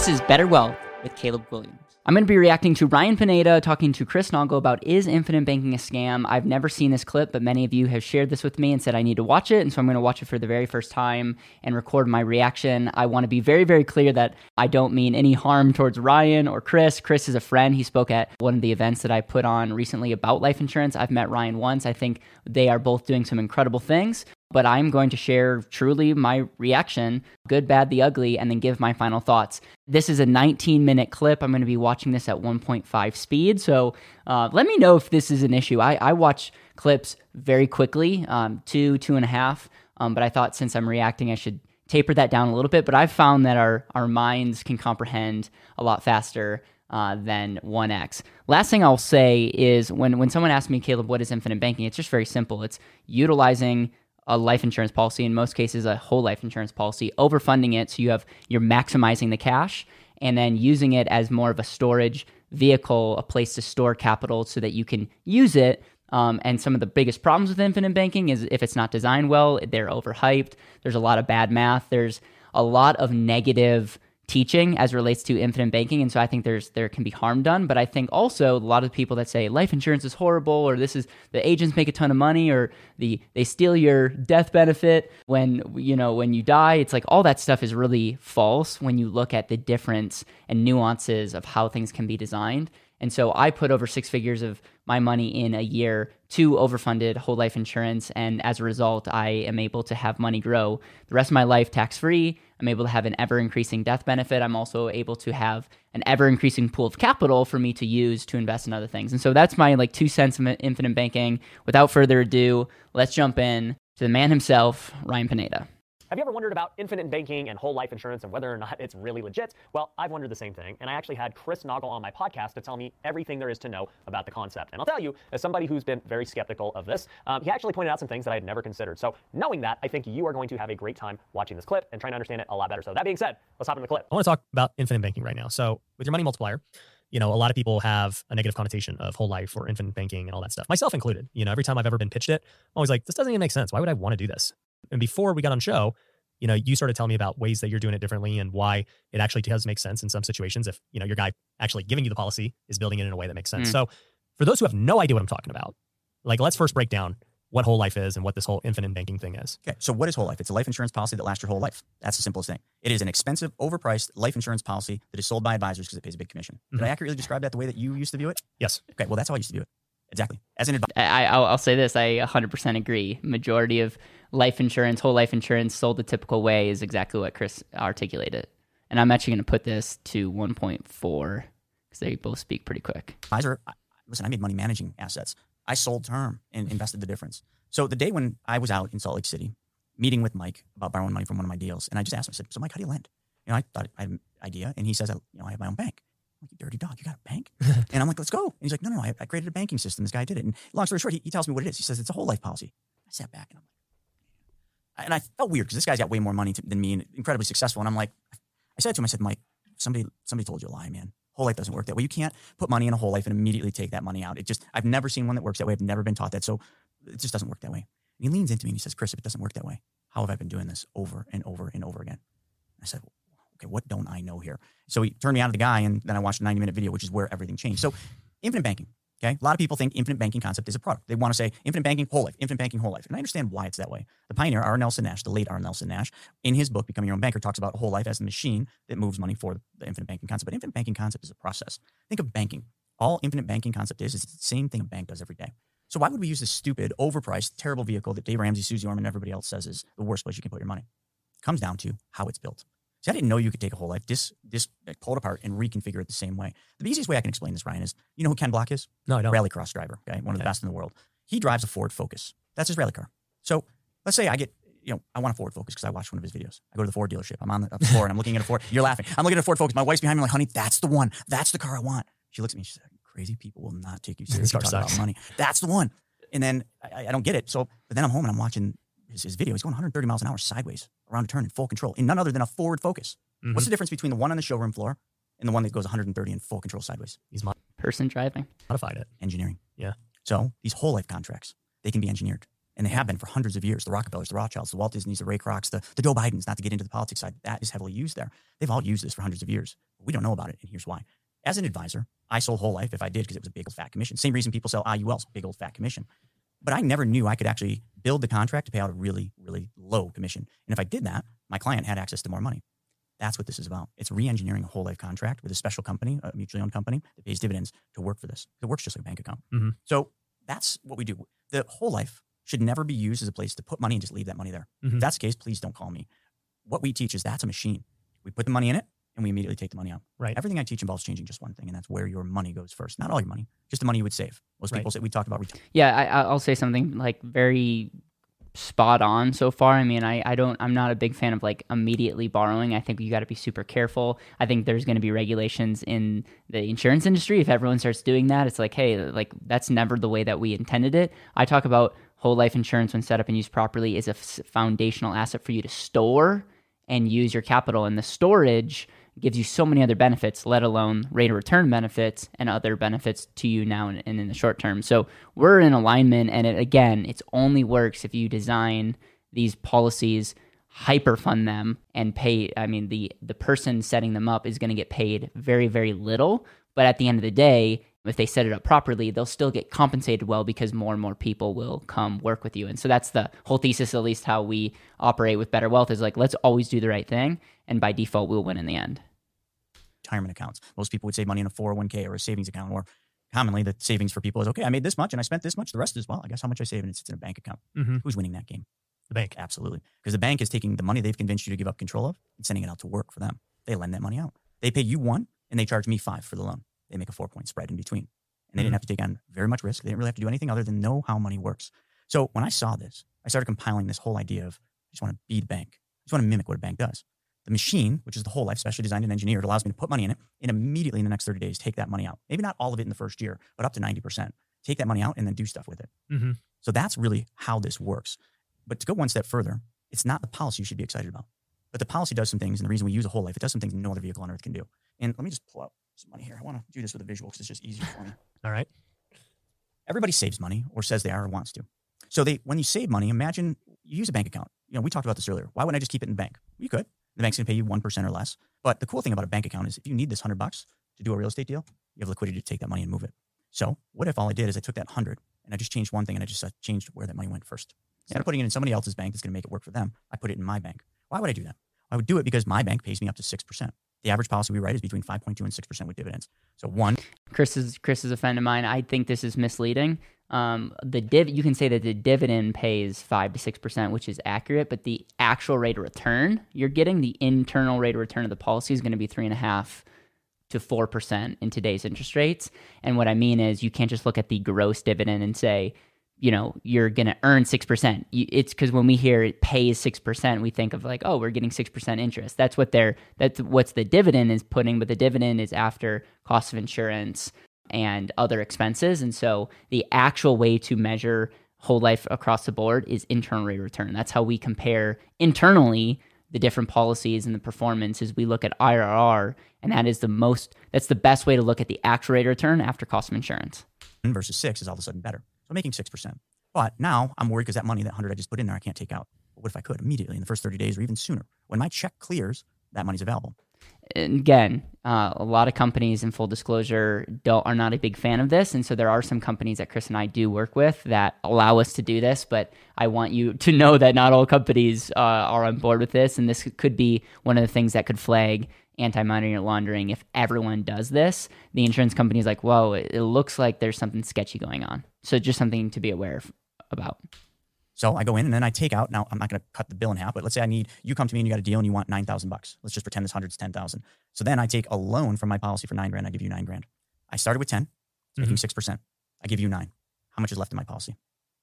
This is Better Wealth with Caleb Guilliams. I'm going to be reacting to Ryan Pineda talking to Chris Naugle about is infinite banking a scam? I've never seen this clip, but many of you have shared this with me and said I need to watch it, and so I'm going to watch it for the very first time and record my reaction. I want to be very, very clear that I don't mean any harm towards Ryan or Chris. Chris is a friend. He spoke at one of the events that I put on recently about life insurance. I've met Ryan once. I think they are both doing some incredible things but I'm going to share truly my reaction, good, bad, the ugly, and then give my final thoughts. This is a 19 minute clip. I'm going to be watching this at 1.5 speed. So uh, let me know if this is an issue. I, I watch clips very quickly, um, two, two and a half. Um, but I thought since I'm reacting, I should taper that down a little bit. But I've found that our, our minds can comprehend a lot faster uh, than 1x. Last thing I'll say is when, when someone asks me, Caleb, what is infinite banking? It's just very simple. It's utilizing a life insurance policy, in most cases, a whole life insurance policy, overfunding it so you have you're maximizing the cash and then using it as more of a storage vehicle, a place to store capital so that you can use it. Um, and some of the biggest problems with infinite banking is if it's not designed well, they're overhyped. There's a lot of bad math. There's a lot of negative teaching as relates to infinite banking and so i think there's there can be harm done but i think also a lot of people that say life insurance is horrible or this is the agents make a ton of money or the they steal your death benefit when you know when you die it's like all that stuff is really false when you look at the difference and nuances of how things can be designed and so I put over six figures of my money in a year to overfunded whole life insurance. And as a result, I am able to have money grow the rest of my life tax free. I'm able to have an ever increasing death benefit. I'm also able to have an ever increasing pool of capital for me to use to invest in other things. And so that's my like two cents of infinite banking. Without further ado, let's jump in to the man himself, Ryan Pineda. Have you ever wondered about infinite banking and whole life insurance and whether or not it's really legit? Well, I've wondered the same thing, and I actually had Chris Naugle on my podcast to tell me everything there is to know about the concept. And I'll tell you, as somebody who's been very skeptical of this, um, he actually pointed out some things that I had never considered. So, knowing that, I think you are going to have a great time watching this clip and trying to understand it a lot better. So, that being said, let's hop into the clip. I want to talk about infinite banking right now. So, with your money multiplier, you know, a lot of people have a negative connotation of whole life or infinite banking and all that stuff, myself included. You know, every time I've ever been pitched it, I'm always like, this doesn't even make sense. Why would I want to do this? And before we got on show, you know, you started telling me about ways that you're doing it differently and why it actually does make sense in some situations if, you know, your guy actually giving you the policy is building it in a way that makes sense. Mm. So for those who have no idea what I'm talking about, like let's first break down what whole life is and what this whole infinite banking thing is. Okay, so what is whole life? It's a life insurance policy that lasts your whole life. That's the simplest thing. It is an expensive, overpriced life insurance policy that is sold by advisors because it pays a big commission. Did mm-hmm. I accurately describe that the way that you used to view it? Yes. Okay, well, that's how I used to view it. Exactly. As an advisor. I, I'll, I'll say this I 100% agree. Majority of life insurance, whole life insurance sold the typical way is exactly what Chris articulated. And I'm actually going to put this to 1.4 because they both speak pretty quick. Advisor, listen, I made money managing assets. I sold term and invested the difference. So the day when I was out in Salt Lake City meeting with Mike about borrowing money from one of my deals, and I just asked him, I said, so Mike, how do you lend? You know, I thought I had an idea, and he says, you know, I have my own bank. Like, you dirty dog, you got a bank? and I'm like, let's go. And he's like, no, no, no, I, I created a banking system. This guy did it. And long story short, he, he tells me what it is. He says, it's a whole life policy. I sat back and I'm like, and I felt weird because this guy's got way more money to, than me and incredibly successful. And I'm like, I said to him, I said, Mike, somebody somebody told you a lie, man. Whole life doesn't work that way. You can't put money in a whole life and immediately take that money out. It just I've never seen one that works that way. I've never been taught that. So it just doesn't work that way. And he leans into me and he says, Chris, if it doesn't work that way, how have I been doing this over and over and over again? I said, okay, what don't I know here? So he turned me out of the guy, and then I watched a 90 minute video, which is where everything changed. So infinite banking. Okay. A lot of people think infinite banking concept is a product. They want to say infinite banking, whole life, infinite banking, whole life. And I understand why it's that way. The pioneer, R. Nelson Nash, the late R. Nelson Nash, in his book, Becoming Your Own Banker, talks about whole life as the machine that moves money for the infinite banking concept. But infinite banking concept is a process. Think of banking. All infinite banking concept is, is the same thing a bank does every day. So why would we use this stupid, overpriced, terrible vehicle that Dave Ramsey, Susie Orman, and everybody else says is the worst place you can put your money? It comes down to how it's built. See, I didn't know you could take a whole life, dis, dis, pull it apart, and reconfigure it the same way. The easiest way I can explain this, Ryan, is you know who Ken Block is? No, I don't. Rallycross driver, okay, one of the best in the world. He drives a Ford Focus. That's his rally car. So let's say I get, you know, I want a Ford Focus because I watched one of his videos. I go to the Ford dealership. I'm on the floor and I'm looking at a Ford. You're laughing. I'm looking at a Ford Focus. My wife's behind me, like, honey, that's the one. That's the car I want. She looks at me. She's like, crazy people will not take you seriously talking about money. That's the one. And then I, I, don't get it. So, but then I'm home and I'm watching his, his video. He's going 130 miles an hour sideways around a turn in full control in none other than a Ford Focus. Mm-hmm. What's the difference between the one on the showroom floor and the one that goes 130 in full control sideways? He's mod- person driving. Modified it. Engineering. Yeah. So these whole life contracts, they can be engineered. And they have been for hundreds of years. The Rockefellers, the Rothschilds, the Walt Disneys, the Ray Krocs, the, the Joe Bidens, not to get into the politics side, that is heavily used there. They've all used this for hundreds of years. But we don't know about it, and here's why. As an advisor, I sold whole life if I did because it was a big old fat commission. Same reason people sell IULs, big old fat commission. But I never knew I could actually build the contract to pay out a really, really low commission. And if I did that, my client had access to more money. That's what this is about. It's re-engineering a whole life contract with a special company, a mutually owned company that pays dividends to work for this. It works just like a bank account. Mhm. So that's what we do. The whole life should never be used as a place to put money and just leave that money there. Mhm. If that's the case, please don't call me. What we teach is that's a machine. We put the money in it and we immediately take the money out. Right. Everything I teach involves changing just one thing, and that's where your money goes first. Not all your money, just the money you would save. Most Right. people say we talked about return. Yeah, I, I- I'll say something like very spot on so far. I mean, I, I don't, I'm not a big fan of like immediately borrowing. I think you got to be super careful. I think there's going to be regulations in the insurance industry. If everyone starts doing that, it's like, hey, like that's never the way that we intended it. I talk about whole life insurance when set up and used properly is a f- foundational asset for you to store and use your capital. And the storage gives you so many other benefits, let alone rate of return benefits and other benefits to you now and, and in the short term. So we're in alignment, and it, again, it's only works if you design these policies, hyper fund them, and pay. I mean, the the person setting them up is going to get paid very very little, but at the end of the day. If they set it up properly, they'll still get compensated well because more and more people will come work with you. And so that's the whole thesis, at least how we operate with Better Wealth, is like, let's always do the right thing. And by default, we'll win in the end. retirement accounts. Most people would save money in a 401k or a savings account, or commonly the savings for people is okay, I made this much and I spent this much. The rest is, well, I guess how much I save and it sits in a bank account. Mm-hmm. Who's winning that game? The bank. Absolutely. Because the bank is taking the money they've convinced you to give up control of and sending it out to work for them. They lend that money out. They pay you one and they charge me five for the loan. They make a four point spread in between. And they didn't have to take on very much risk. They didn't really have to do anything other than know how money works. So when I saw this, I started compiling this whole idea of I just want to be the bank. I just want to mimic what a bank does. The machine, which is the whole life, specially designed and engineered, allows me to put money in it and immediately in the next 30 days take that money out. Maybe not all of it in the first year, but up to 90%. Take that money out and then do stuff with it. Mm-hmm. So that's really how this works. But to go one step further, it's not the policy you should be excited about. But the policy does some things, and the reason we use a whole life, it does some things no other vehicle on earth can do. And let me just pull out some money here. I want to do this with a visual because it's just easier for me. All right. Everybody saves money or says they are or wants to. So they when you save money, imagine you use a bank account. You know, we talked about this earlier. Why wouldn't I just keep it in the bank? You could. The bank's gonna pay you one percent or less. But the cool thing about a bank account is if you need this hundred bucks to do a real estate deal, you have liquidity to take that money and move it. So what if all I did is I took that hundred and I just changed one thing and I just uh, changed where that money went first. Instead of putting it in somebody else's bank that's going to make it work for them, I put it in my bank. Why would I do that? I would do it because my bank pays me up to 6%. The average policy we write is between 5.2 and 6% with dividends. So one, Chris is Chris is a friend of mine. I think this is misleading. Um, the div you can say that the dividend pays five to six percent, which is accurate, but the actual rate of return you're getting, the internal rate of return of the policy is going to be three and a half to four percent in today's interest rates. And what I mean is, you can't just look at the gross dividend and say, you know, you're going to earn six percent. It's because when we hear it pays six percent, we think of like, oh, we're getting six percent interest. That's what they're that's what's the dividend is putting, but the dividend is after cost of insurance and other expenses. And so the actual way to measure whole life across the board is internal rate return. That's how we compare internally the different policies and the performance is we look at IRR and that is the most that's the best way to look at the actual rate of return after cost of insurance. versus six is all of a sudden better. I'm making 6%. But now I'm worried because that money, that 100 I just put in there, I can't take out. But what if I could immediately in the first 30 days or even sooner? When my check clears, that money's available. And again, uh, a lot of companies, in full disclosure, don't are not a big fan of this, and so there are some companies that Chris and I do work with that allow us to do this. But I want you to know that not all companies uh, are on board with this, and this could be one of the things that could flag anti-money laundering if everyone does this. The insurance company is like, "Whoa, it looks like there's something sketchy going on." So just something to be aware of, about. So I go in and then I take out. Now I'm not going to cut the bill in half, but let's say I need you come to me and you got a deal and you want nine thousand bucks. Let's just pretend this hundred's ten thousand. So then I take a loan from my policy for nine grand. I give you nine grand. I started with ten, it's making six percent. I give you nine. How much is left in my policy?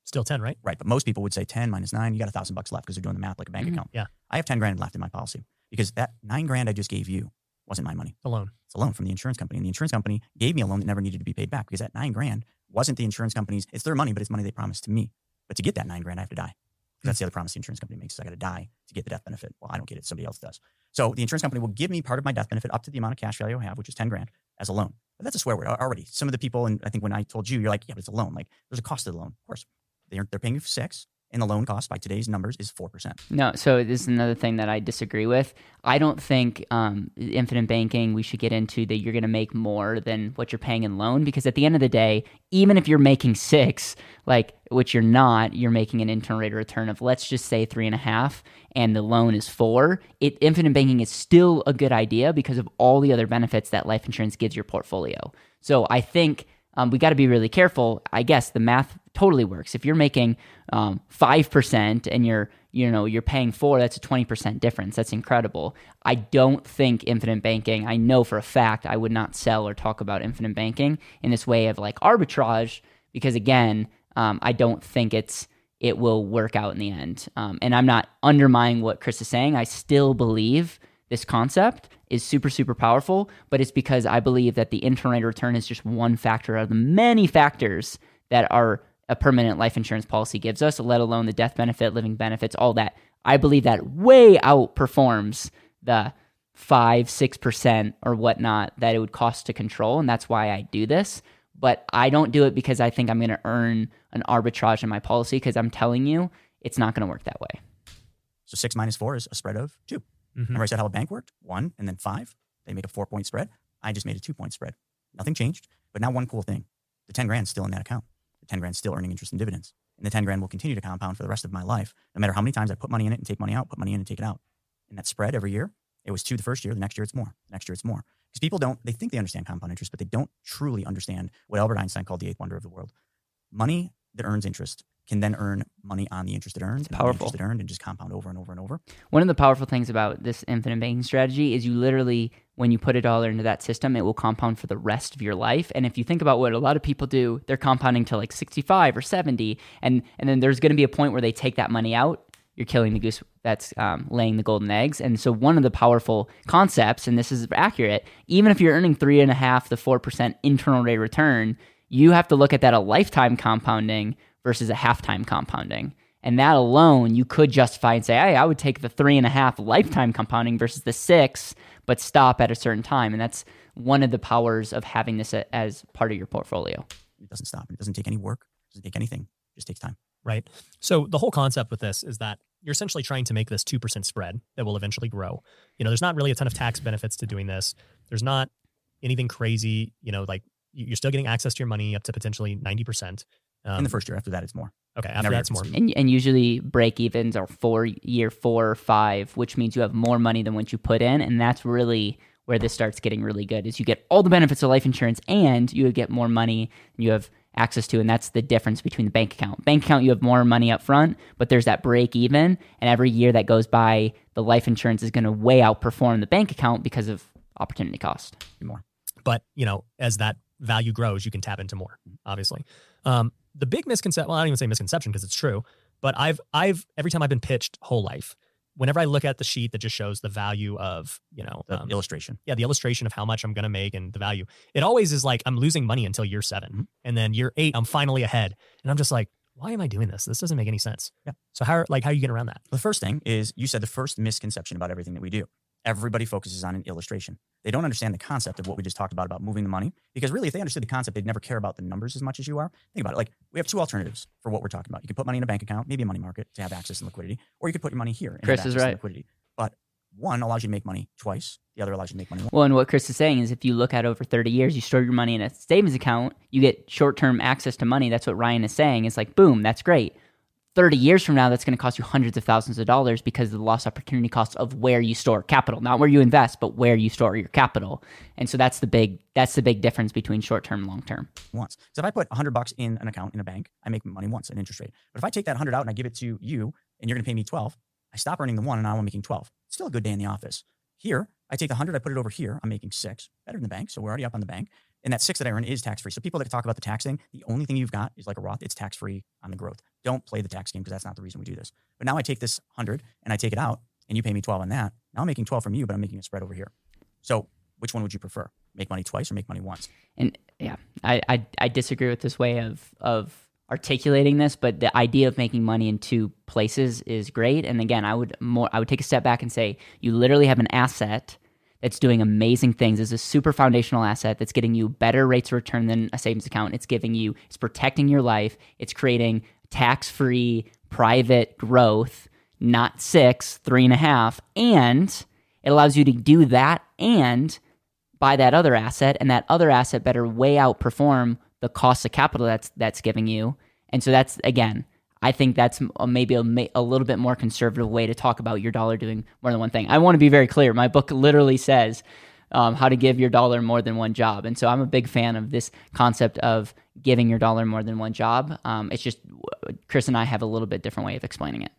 Still 10, right? Right, but most people would say ten minus nine. You got a thousand bucks left because they're doing the math like a bank Mhm. account. Yeah. I have ten grand left in my policy because that nine grand I just gave you wasn't my money. The loan. It's a loan from the insurance company. And the insurance company gave me a loan that never needed to be paid back because that nine grand wasn't the insurance company's. It's their money, but it's money they promised to me. But to get that nine grand, I have to die. That's the other promise the insurance company makes is I got to die to get the death benefit. Well, I don't get it. Somebody else does. So the insurance company will give me part of my death benefit up to the amount of cash value I have, which is 10 grand as a loan. But that's a swear word already. Some of the people, and I think when I told you, you're like, yeah, but it's a loan. Like there's a cost of the loan. Of course, they're, they're paying you for six. And the loan cost by today's numbers is 4%. No, so this is another thing that I disagree with. I don't think um, infinite banking, we should get into that you're going to make more than what you're paying in loan because at the end of the day, even if you're making six, like which you're not, you're making an internal rate of return of let's just say three and a half and the loan is four. It infinite banking is still a good idea because of all the other benefits that life insurance gives your portfolio. So I think um, we got to be really careful. I guess the math totally works. If you're making um, five percent and you're you know you're paying four, that's a twenty percent difference. That's incredible. I don't think infinite banking. I know for a fact I would not sell or talk about infinite banking in this way of like arbitrage because again, um, I don't think it's it will work out in the end. Um, and I'm not undermining what Chris is saying. I still believe this concept is super, super powerful, but it's because I believe that the internal rate of return is just one factor out of the many factors that are a permanent life insurance policy gives us, let alone the death benefit, living benefits, all that. I believe that way outperforms the five, six percent or whatnot that it would cost to control. And that's why I do this. But I don't do it because I think I'm going to earn an arbitrage in my policy because I'm telling you it's not going to work that way. So six minus four is a spread of 2 Mhm. Remember I said how a bank worked? One and then five. They make a four point spread. I just made a two point spread. Nothing changed. But now one cool thing. The 10 grand's still in that account. The 10 grand's still earning interest and dividends. And the 10 grand will continue to compound for the rest of my life, no matter how many times I put money in it and take money out, put money in and take it out. And that spread every year, it was two the first year, the next year it's more. The next year it's more. Because people don't, they think they understand compound interest, but they don't truly understand what Albert Einstein called the eighth wonder of the world. Money that earns interest can then earn money on the interest it on the powerful. interest it earned, and just compound over and over and over. One of the powerful things about this infinite banking strategy is you literally, when you put a dollar into that system, it will compound for the rest of your life. And if you think about what a lot of people do, they're compounding to like 65 or 70. And, and then there's going to be a point where they take that money out. You're killing the goose that's um, laying the golden eggs. And so, one of the powerful concepts, and this is accurate, even if you're earning three and a half to 4% internal rate of return, you have to look at that a lifetime compounding versus a halftime compounding. And that alone, you could justify and say, hey, I would take the three and a half lifetime compounding versus the six, but stop at a certain time. And that's one of the powers of having this as part of your portfolio. It doesn't stop. It doesn't take any work. It doesn't take anything. It just takes time. right? So the whole concept with this is that you're essentially trying to make this 2% spread that will eventually grow. You know, there's not really a ton of tax benefits to doing this. There's not anything crazy, you know, like you- you're still getting access to your money up to potentially 90%. Um, in the first year, after that, it's more. okay, never after that's gets more. And, and usually break evens are four year four or five, which means you have more money than what you put in. And that's really where this starts getting really good is you get all the benefits of life insurance and you get more money you have access to and that's the difference between the bank account bank account you have more money up front but there's that break even and every year that goes by the life insurance is going to way outperform the bank account because of opportunity cost More. but you know as that value grows you can tap into more obviously um, the big misconception well i don't even say misconception because it's true but i've i've every time i've been pitched whole life whenever i look at the sheet that just shows the value of you know The um, illustration. yeah the illustration of how much i'm going to make and the value it always is like i'm losing money until year 7 Mhm. and then year eight i'm finally ahead and i'm just like why am i doing this this doesn't make any sense Yeah. so how like how are you getting around that The first thing is you said the first misconception about everything that we do. Everybody focuses on an illustration. They don't understand the concept of what we just talked about about moving the money. Because really, if they understood the concept, they'd never care about the numbers as much as you are. Think about it. Like we have two alternatives for what we're talking about. You can put money in a bank account, maybe a money market to have access and liquidity, or you could put your money here and Chris have is right. liquidity. But one allows you to make money twice. The other allows you to make money once. Well, and what Chris is saying is if you look at over 30 years, you store your money in a savings account, you get short term access to money. That's what Ryan is saying. It's like, boom, that's great. 30 years from now, that's going to cost you hundreds of thousands of dollars because of the lost opportunity cost of where you store capital, not where you invest, but where you store your capital. And so that's the big that's the big difference between short term and long term. once. So if I put 100 bucks in an account in a bank, I make money once, an interest rate. But if I take that 100 out and I give it to you and you're going to pay me 12, I stop earning the one and now I'm making 12. It's still a good day in the office. Here, I take the 100, I put it over here, I'm making six, better than the bank. So we're already up on the bank. And that six that I earn is tax free. So people that talk about the tax thing, the only thing you've got is like a Roth, it's tax free on the growth. Don't play the tax game because that's not the reason we do this. But now I take this 100 and I take it out and you pay me 12 on that. Now I'm making 12 from you, but I'm making a spread over here. So which one would you prefer? Make money twice or make money once? And yeah, I, I I disagree with this way of of articulating this, but the idea of making money in two places is great. And again, I would more I would take a step back and say you literally have an asset that's doing amazing things. It's a super foundational asset that's getting you better rates of return than a savings account. It's giving you it's protecting your life. It's creating tax-free private growth, not six, three and a half. And it allows you to do that and buy that other asset, and that other asset better way outperform the cost of capital that's that's giving you. And so that's again, I think that's maybe a, a, little bit more conservative way to talk about your dollar doing more than one thing. I want to be very clear. My book literally says um, how to give your dollar more than one job. And so I'm a big fan of this concept of giving your dollar more than one job. Um, it's just Chris and I have a little bit different way of explaining it.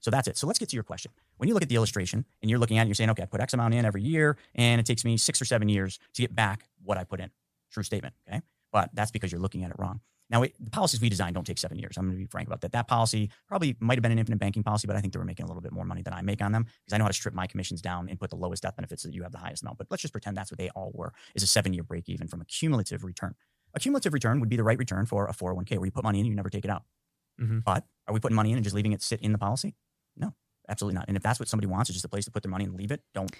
So that's it. So let's get to your question. When you look at the illustration and you're looking at it, you're saying, okay, I put X amount in every year and it takes me six or seven years to get back what I put in. True statement. Okay. But that's because you're looking at it wrong. Now, it, the policies we design don't take seven years. I'm going to be frank about that. That policy probably might have been an infinite banking policy, but I think they were making a little bit more money than I make on them because I know how to strip my commissions down and put the lowest death benefits so that you have the highest amount. But let's just pretend that's what they all were is a seven year break even from a cumulative return. A cumulative return would be the right return for a 401k where you put money in and you never take it out. Mm-hmm. But are we putting money in and just leaving it sit in the policy? Absolutely not. And if that's what somebody wants, it's just a place to put their money and leave it. Don't.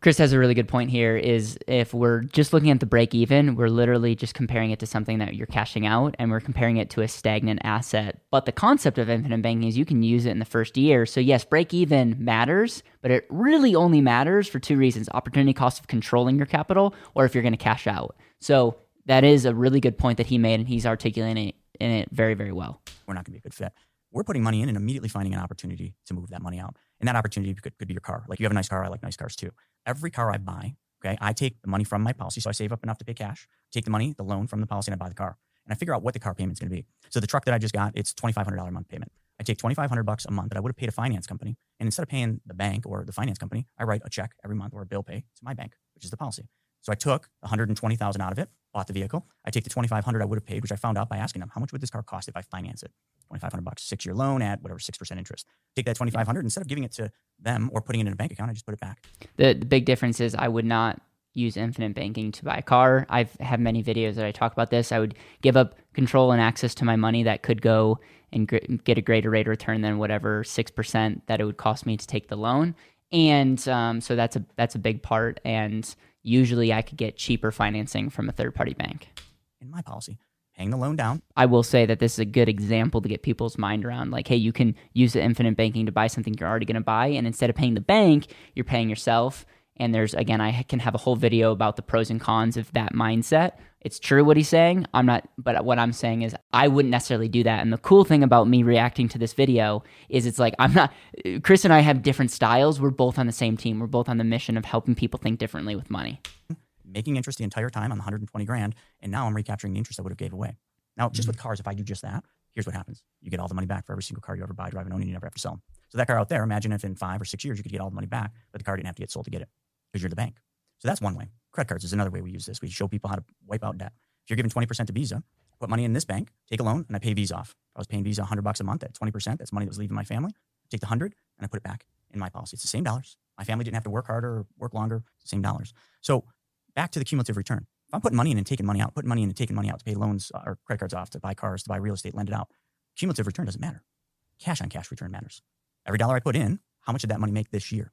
Chris has a really good point here. Is if we're just looking at the break even, we're literally just comparing it to something that you're cashing out, and we're comparing it to a stagnant asset. But the concept of infinite banking is you can use it in the first year. So yes, break even matters, but it really only matters for two reasons: opportunity cost of controlling your capital, or if you're going to cash out. So that is a really good point that he made, and he's articulating it in it very, very well. We're not going to be a good fit we're putting money in and immediately finding an opportunity to move that money out. And that opportunity could, could be your car. Like you have a nice car, I like nice cars too. Every car I buy, okay, I take the money from my policy, so I save up enough to pay cash, take the money, the loan from the policy, and I buy the car. And I figure out what the car payment's gonna be. So the truck that I just got, it's $2,500 a month payment. I take 2,500 bucks a month that I would have paid a finance company. And instead of paying the bank or the finance company, I write a check every month or a bill pay to my bank, which is the policy. So I took 120,000 out of it, bought the vehicle. I take the 2,500 I would have paid, which I found out by asking them, how much would this car cost if I finance it? 2,500 bucks, six year loan at whatever, 6% interest. Take that 2,500 instead of giving it to them or putting it in a bank account, I just put it back. The, the big difference is I would not use infinite banking to buy a car. I've have many videos that I talk about this. I would give up control and access to my money that could go and gr- get a greater rate of return than whatever 6% that it would cost me to take the loan. And um, so that's a that's a big part. And usually I could get cheaper financing from a third party bank. In my policy, paying the loan down. I will say that this is a good example to get people's mind around like, hey, you can use the infinite banking to buy something you're already going to buy. And instead of paying the bank, you're paying yourself. And there's, again, I can have a whole video about the pros and cons of that mindset. It's true what he's saying. I'm not, but what I'm saying is I wouldn't necessarily do that. And the cool thing about me reacting to this video is it's like, I'm not, Chris and I have different styles. We're both on the same team. We're both on the mission of helping people think differently with money. Making interest the entire time on the 120 grand. And now I'm recapturing the interest I would have gave away. Now, just mm-hmm. with cars, if I do just that, here's what happens. You get all the money back for every single car you ever buy, drive, and own, and you never have to sell them. So that car out there, imagine if in five or six years you could get all the money back, but the car didn't have to get sold to get it because you're the bank. So that's one way. Credit cards is another way we use this. We show people how to wipe out debt. If you're giving 20% to Visa, put money in this bank, take a loan, and I pay Visa off. If I was paying Visa 100 bucks a month at 20%, that's money that was leaving my family. I take the 100 and I put it back in my policy. It's the same dollars. My family didn't have to work harder or work longer. Same dollars. So back to the cumulative return. If I'm putting money in and taking money out, putting money in and taking money out to pay loans uh, or credit cards off, to buy cars, to buy real estate, lend it out, cumulative return doesn't matter. Cash on cash return matters. Every dollar I put in, how much did that money make this year?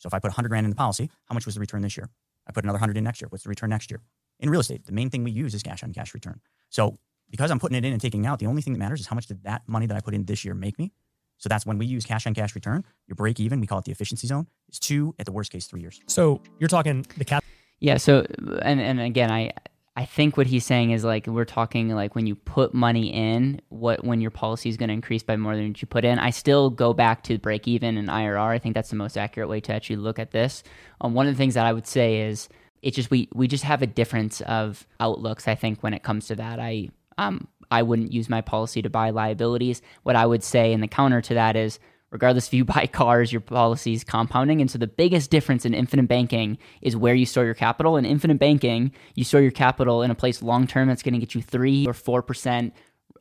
So if I put 100 grand in the policy, how much was the return this year? I put another 100 in next year. What's the return next year? In real estate, the main thing we use is cash on cash return. So because I'm putting it in and taking out, the only thing that matters is how much did that money that I put in this year make me? So that's when we use cash on cash return. Your break even, we call it the efficiency zone, is two at the worst case three years. So you're talking the cap. Yeah. So and and again, I I think what he's saying is like we're talking like when you put money in, what when your policy is going to increase by more than what you put in. I still go back to break even and IRR. I think that's the most accurate way to actually look at this. Um, one of the things that I would say is it just we we just have a difference of outlooks. I think when it comes to that, I um I wouldn't use my policy to buy liabilities. What I would say in the counter to that is regardless if you buy cars, your policy is compounding. And so the biggest difference in infinite banking is where you store your capital. In infinite banking, you store your capital in a place long term that's going to get you three or four percent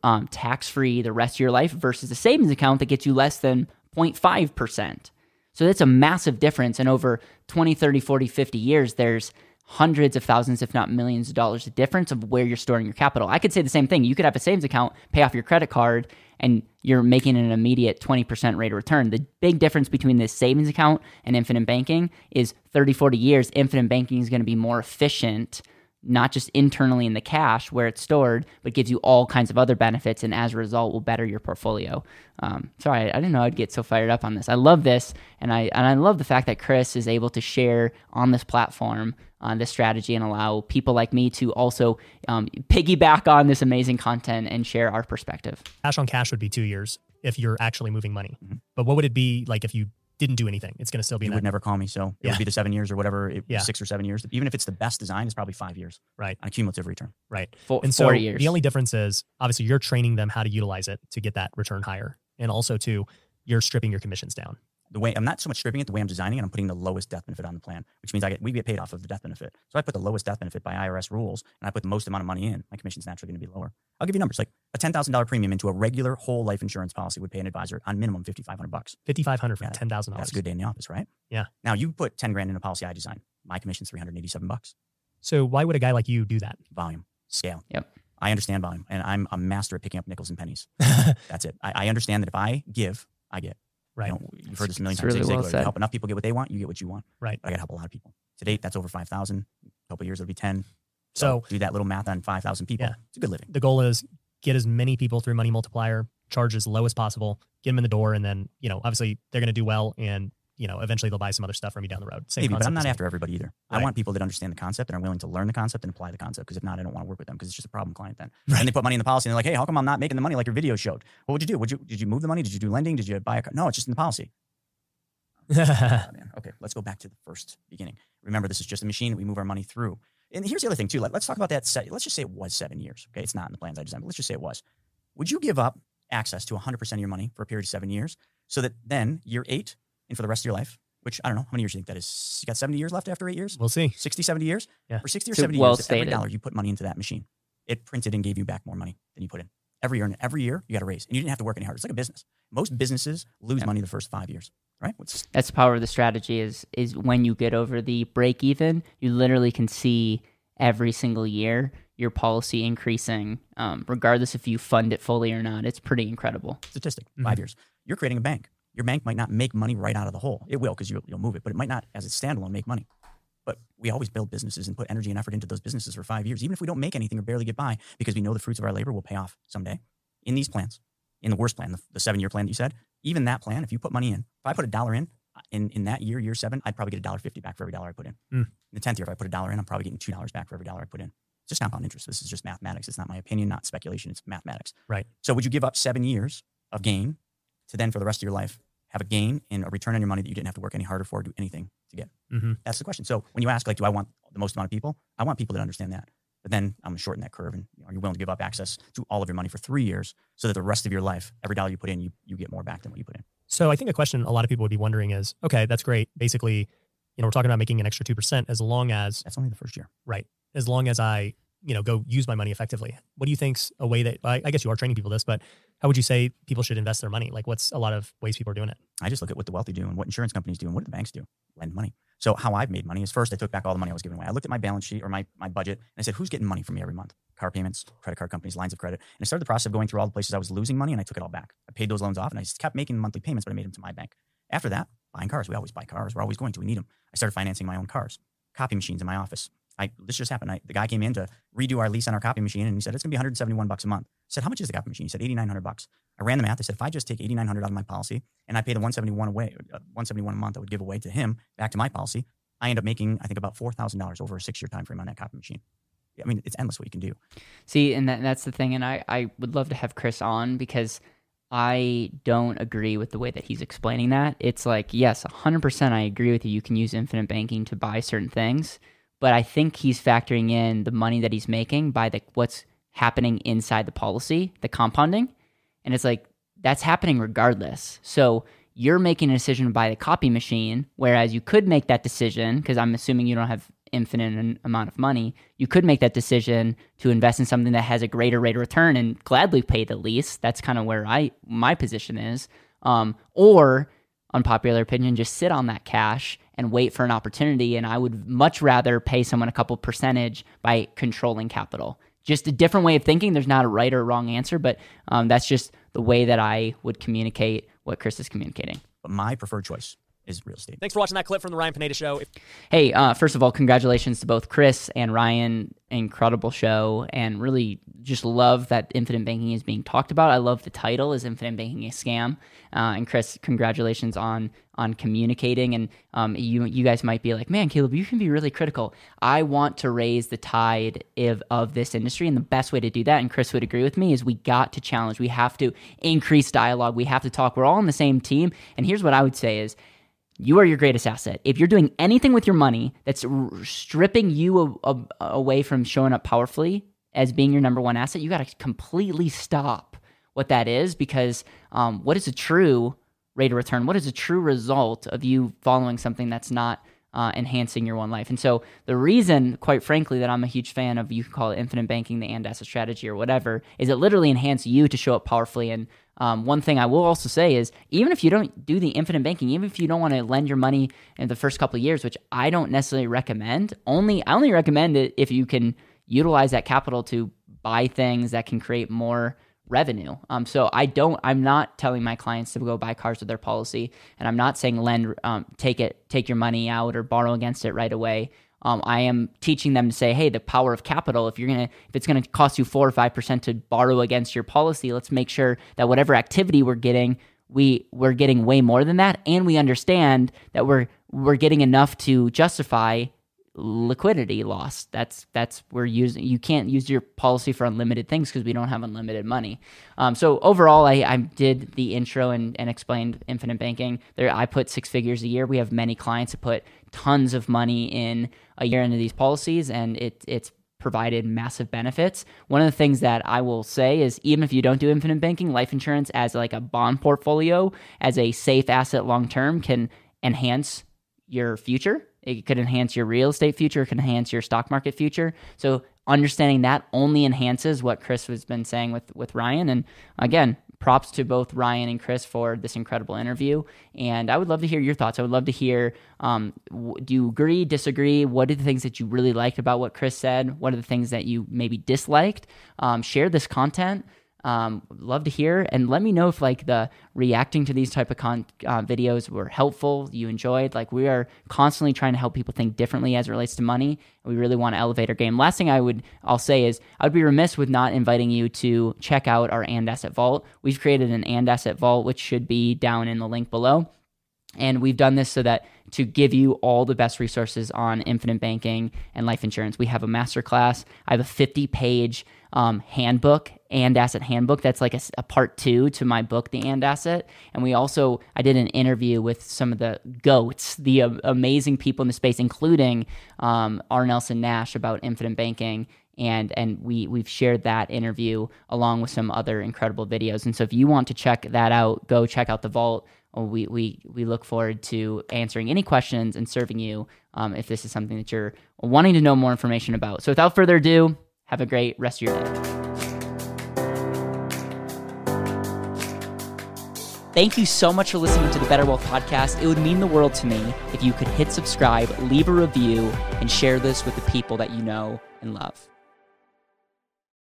um, tax free the rest of your life versus a savings account that gets you less than 0.5 percent. So that's a massive difference. And over 20, 30, 40, 50 years, there's hundreds of thousands, if not millions of dollars of difference of where you're storing your capital. I could say the same thing. You could have a savings account, pay off your credit card, and you're making an immediate 20% rate of return. The big difference between this savings account and infinite banking is 30, 40 years, infinite banking is going to be more efficient not just internally in the cash where it's stored, but gives you all kinds of other benefits, and as a result, will better your portfolio. Um, sorry, I didn't know I'd get so fired up on this. I love this, and I and I love the fact that Chris is able to share on this platform on this strategy and allow people like me to also um, piggyback on this amazing content and share our perspective. Cash on cash would be two years if you're actually moving money. Mm-hmm. But what would it be like if you didn't do anything? It's going to still be. You would never call me, so it Yeah. would be the seven years or whatever. It, Yeah. six or seven years. Even if it's the best design, it's probably five years right, on a cumulative return. right. For, And so four years. the only difference is obviously you're training them how to utilize it to get that return higher, and also to you're stripping your commissions down. The way I'm not so much stripping it, the way I'm designing it, I'm putting the lowest death benefit on the plan, which means I get we get paid off of the death benefit. So I put the lowest death benefit by IRS rules, and I put the most amount of money in. My commission's naturally going to be lower. I'll give you numbers like a ten thousand dollar premium into a regular whole life insurance policy would pay an advisor on minimum fifty five hundred bucks. Fifty five hundred for Yeah, ten thousand That's a good day in the office, right? Yeah. Now you put ten grand in a policy I design. My commission's three hundred eighty seven bucks. So why would a guy like you do that? Volume, scale. Yep. I understand volume, and I'm a master at picking up nickels and pennies. That's it. I, I understand that if I give, I get. Right. You know, you've heard this a million times. really well said. help enough people get what they want, you get what you want. Right. But I got to help a lot of people. To date, that's over 5,000. A couple of years, it'll be 10. So do that little math on 5,000 people. Yeah. It's a good living. the goal is get as many people through money multiplier, charge as low as possible, get them in the door, and then you know obviously they're going to do well, and you know eventually they'll buy some other stuff from you down the road. Same Maybe, but I'm not after everybody either. I want people that understand the concept and are willing to learn the concept and apply the concept. Because if not, I don't want to work with them because it's just a problem client then. Right. And they put money in the policy and they're like, hey, how come I'm not making the money like your video showed? What would you do? Would you did you move the money? Did you do lending? Did you buy a car? No, it's just in the policy. Oh. Okay, let's go back to the first beginning. Remember, this is just a machine that we move our money through. And here's the other thing too. Let, us talk about that. Se- let's just say it was seven years. Okay, it's not in the plans I designed, but let's just say it was. Would you give up access to 100% of your money for a period of seven years, so that then year eight and for the rest of your life, which I don't know how many years you think that is. You got 70 years left after eight years. we'll see. 60, 70 years? Yeah. For 60 or So 70 well years, every dollar you put money into that machine, it printed and gave you back more money than you put in. Every year, and every year you got to raise. And you didn't have to work any harder. It's like a business. Most businesses lose Yeah. money the first five years, right? What's, That's the power of the strategy is is when you get over the break even, you literally can see every single year your policy increasing, um, regardless if you fund it fully or not. It's pretty incredible. statistic, Mhm. five years. You're creating a bank. Your bank might not make money right out of the hole. It will because you'll, you'll move it, but it might not, as a standalone, make money. But we always build businesses and put energy and effort into those businesses for five years, even if we don't make anything or barely get by, because we know the fruits of our labor will pay off someday. In these plans, in the worst plan, the, the seven year plan that you said, even that plan, if you put money in, if I put a dollar in, in, in that year, year seven, I'd probably get a dollar fifty back for every dollar I put in. Mm. In the tenth year, if I put a dollar in, I'm probably getting two dollars back for every dollar I put in. It's just compound interest. This is just mathematics. It's not my opinion, not speculation. It's mathematics. Right. So would you give up seven years of gain to then for the rest of your life have a gain and a return on your money that you didn't have to work any harder for, or do anything to get? hmm That's the question. So when you ask, like, do I want the most amount of people? I want people that understand that. But then I'm gonna shorten that curve, and you know, are you willing to give up access to all of your money for three years so that the rest of your life, every dollar you put in, you, you get more back than what you put in? So I think a question a lot of people would be wondering is, okay, that's great. Basically, you know, we're talking about making an extra two percent as long as That's only the first year. right, as long as I you know go use my money effectively. What do you think's a way that I, I guess you are training people this, but how would you say people should invest their money? Like, what's a lot of ways people are doing it? I just look at what the wealthy do and what insurance companies do and what do the banks do? Lend money. So how I've made money is first I took back all the money I was giving away. I looked at my balance sheet or my, my budget and I said, who's getting money from me every month? Car payments, credit card companies, lines of credit. And I started the process of going through all the places I was losing money and I took it all back. I paid those loans off and I just kept making monthly payments, but I made them to my bank. After that, buying cars. We always buy cars. We're always going to. We need them. I started financing my own cars, copy machines in my office. I, this just happened. I, the guy came in to redo our lease on our copy machine and he said, it's going to be 171 bucks a month. I said, how much is the copy machine? He said, 8,900 bucks. I ran the math. I said, if I just take 8,900 out of my policy and I pay the 171 away, uh, 171 a month I would give away to him back to my policy, I end up making, I think, about $4,000 over a six year time frame on that copy machine. I mean, it's endless what you can do. See, and that, that's the thing. And I, I would love to have Chris on because I don't agree with the way that he's explaining that. It's like, yes, 100% I agree with you. You can use infinite banking to buy certain things. But I think he's factoring in the money that he's making by the what's happening inside the policy, the compounding. And it's like, that's happening regardless. So you're making a decision to buy the copy machine, whereas you could make that decision, because I'm assuming you don't have infinite amount of money, you could make that decision to invest in something that has a greater rate of return and gladly pay the lease. That's kind of where I my position is. Um, or unpopular opinion, just sit on that cash and wait for an opportunity. And I would much rather pay someone a couple percentage by controlling capital. Just a different way of thinking. There's not a right or wrong answer, but um, that's just the way that I would communicate what Chris is communicating. But my preferred choice is real estate. Thanks for watching that clip from the Ryan Pineda Show. If- Hey, uh, first of all, congratulations to both Chris and Ryan. Incredible show, and really just love that infinite banking is being talked about. I love the title is "Infinite Banking a Scam." Uh, and Chris, congratulations on on communicating. And um, you you guys might be like, man, Caleb, you can be really critical. I want to raise the tide of, of this industry, and the best way to do that, and Chris would agree with me, is we got to challenge. We have to increase dialogue. We have to talk. We're all on the same team. And here's what I would say is you are your greatest asset. If you're doing anything with your money that's r- stripping you a- a- away from showing up powerfully as being your number one asset, you got to completely stop what that is because um, what is a true rate of return? What is a true result of you following something that's not uh, enhancing your one life? And so the reason, quite frankly, that I'm a huge fan of you can call it infinite banking, the and asset strategy, or whatever, is it literally enhance you to show up powerfully and um, one thing I will also say is even if you don't do the infinite banking, even if you don't want to lend your money in the first couple of years, which I don't necessarily recommend, only I only recommend it if you can utilize that capital to buy things that can create more revenue. Um, so I don't, I'm not telling my clients to go buy cars with their policy, and I'm not saying lend, um, take it, take your money out or borrow against it right away. Um, I am teaching them to say, hey, the power of capital. If you're gonna, if it's gonna cost you four or five percent to borrow against your policy, let's make sure that whatever activity we're getting, we we're getting way more than that, and we understand that we're we're getting enough to justify liquidity loss. That's that's we're using. You can't use your policy for unlimited things because we don't have unlimited money. Um, so overall, I, I did the intro and, and explained infinite banking. There, I put six figures a year. We have many clients that put tons of money in a year into these policies, and it it's provided massive benefits. One of the things that I will say is even if you don't do infinite banking, life insurance as like a bond portfolio as a safe asset long term can enhance your future. It could enhance your real estate future, it can enhance your stock market future. So understanding that only enhances what Chris has been saying with with Ryan. And again, props to both Ryan and Chris for this incredible interview. And I would love to hear your thoughts. I would love to hear um, do you agree, disagree? What are the things that you really liked about what Chris said? What are the things that you maybe disliked? Um, share this content um, love to hear and let me know if like the reacting to these type of con- uh, videos were helpful you enjoyed. Like we are constantly trying to help people think differently as it relates to money. We really want to elevate our game. Last thing i would i'll say is i would be remiss with not inviting you to check out our and asset vault. We've created an and asset vault which should be down in the link below. And we've done this so that to give you all the best resources on infinite banking and life insurance. We have a masterclass. I have a 50 page um, handbook and asset handbook. That's like a, a, part two to my book, The And Asset. And we also, I did an interview with some of the goats, the uh, amazing people in the space, including um, R. Nelson Nash about infinite banking and and we we've shared that interview along with some other incredible videos. And so if you want to check that out, go check out the vault. We we we look forward to answering any questions and serving you um, if this is something that you're wanting to know more information about. So without further ado, have a great rest of your day. Thank you so much for listening to the Better Wealth Podcast. It would mean the world to me if you could hit subscribe, leave a review, and share this with the people that you know and love.